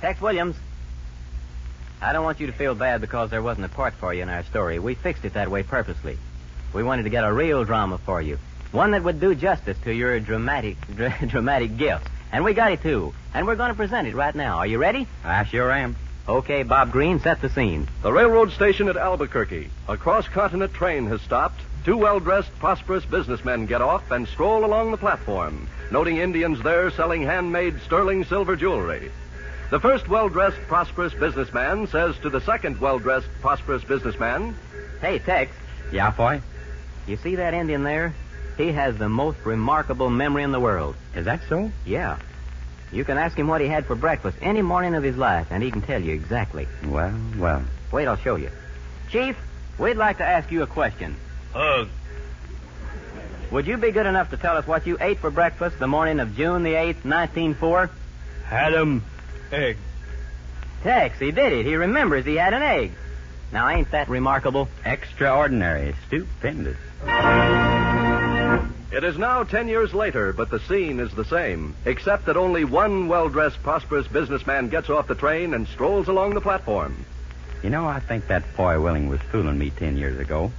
Tex Williams. I don't want you to feel bad because there wasn't a part for you in our story. We fixed it that way purposely. We wanted to get a real drama for you. One that would do justice to your dramatic, dra- dramatic gifts. And we got it too. And we're going to present it right now. Are you ready? I sure am. Okay, Bob Green, set the scene. The railroad station at Albuquerque. A cross continent train has stopped. Two well dressed, prosperous businessmen get off and stroll along the platform, noting Indians there selling handmade sterling silver jewelry. The first well dressed, prosperous businessman says to the second well dressed, prosperous businessman, Hey, Tex, Yeah, boy? you see that Indian there? He has the most remarkable memory in the world. Is that so? Yeah. You can ask him what he had for breakfast any morning of his life, and he can tell you exactly. Well, well. Wait, I'll show you. Chief, we'd like to ask you a question. Ugh. Would you be good enough to tell us what you ate for breakfast the morning of June the 8th, 1904? Had 'em egg. Tex, he did it. He remembers he had an egg. Now, ain't that remarkable? Extraordinary. Stupendous. It is now ten years later, but the scene is the same, except that only one well dressed, prosperous businessman gets off the train and strolls along the platform. You know, I think that Foy Willing was fooling me ten years ago.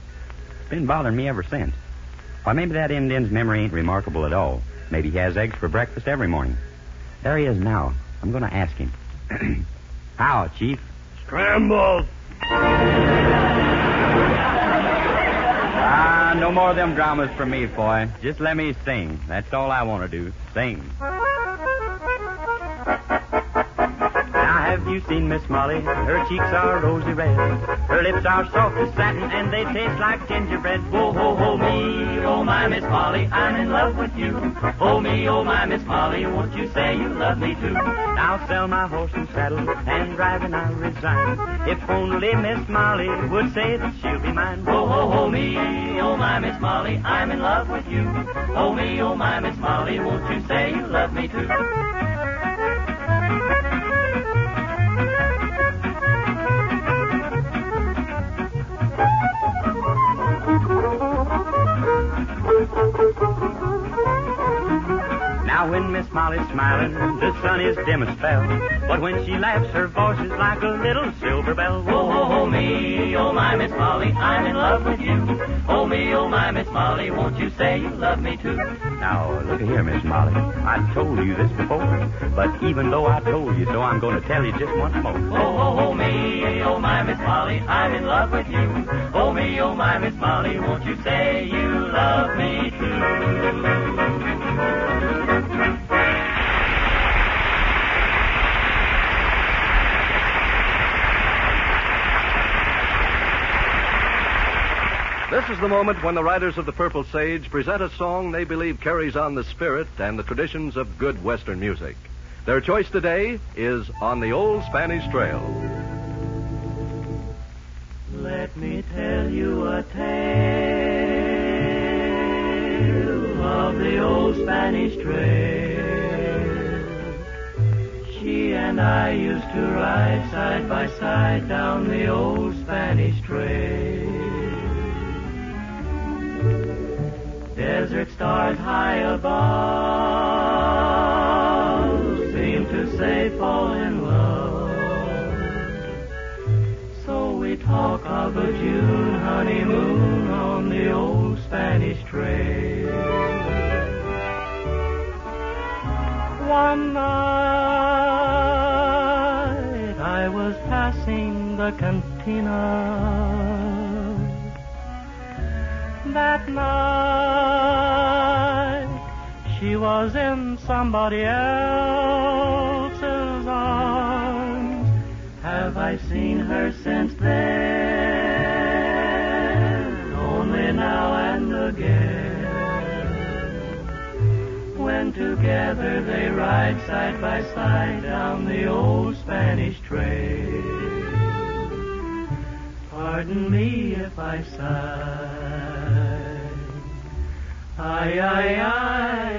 It's been bothering me ever since. Why, maybe that Indian's memory ain't remarkable at all. Maybe he has eggs for breakfast every morning. There he is now. I'm going to ask him. How, Chief? Scrambled. Ah, no more of them dramas for me, boy. Just let me sing. That's all I want to do. Sing. Have you seen Miss Molly? Her cheeks are rosy red. Her lips are soft as satin, and they taste like gingerbread. Whoa, ho, ho, me, oh my Miss Molly, I'm in love with you. Oh me, oh my Miss Molly, won't you say you love me too? I'll sell my horse and saddle, and driving I'll resign. If only Miss Molly would say that she'll be mine. Whoa, ho, ho, me, oh my Miss Molly, I'm in love with you. Oh me, oh my Miss Molly, won't you say you love me too? Miss Molly's smiling, the sun is dim as spell. But when she laughs, her voice is like a little silver bell. Whoa, ho, ho, me, oh my Miss Molly, I'm in love with you. Oh me, oh my Miss Molly, won't you say you love me too? Now look here, Miss Molly. I told you this before, but even though I told you so, I'm going to tell you just once more. Oh, ho, ho, me, oh my Miss Molly, I'm in love with you. Oh me, oh my Miss Molly, won't you say you love me too? This is the moment when the riders of the Purple Sage present a song they believe carries on the spirit and the traditions of good Western music. Their choice today is On the Old Spanish Trail. Let me tell you a tale of the old Spanish trail. She and I used to ride side by side down the old Spanish trail. Desert stars high above seem to say fall in love. So we talk of a June honeymoon on the old Spanish trail. One night I was passing the cantina. That night was in somebody else's arms. Have I seen her since then? Only now and again. When together they ride side by side down the old Spanish trail. Pardon me if I sigh. Ay, ay, ay,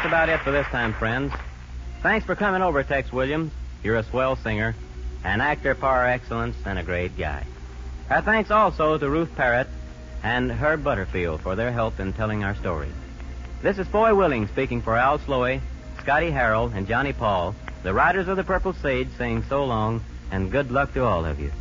that's about it for this time, friends. Thanks for coming over, Tex Williams. You're a swell singer, an actor par excellence, and a great guy. Our thanks also to Ruth Perrott and Herb Butterfield for their help in telling our story. This is Foy Willing speaking for Al Sloey, Scotty Harrell, and Johnny Paul, the riders of the Purple Sage, saying so long and good luck to all of you.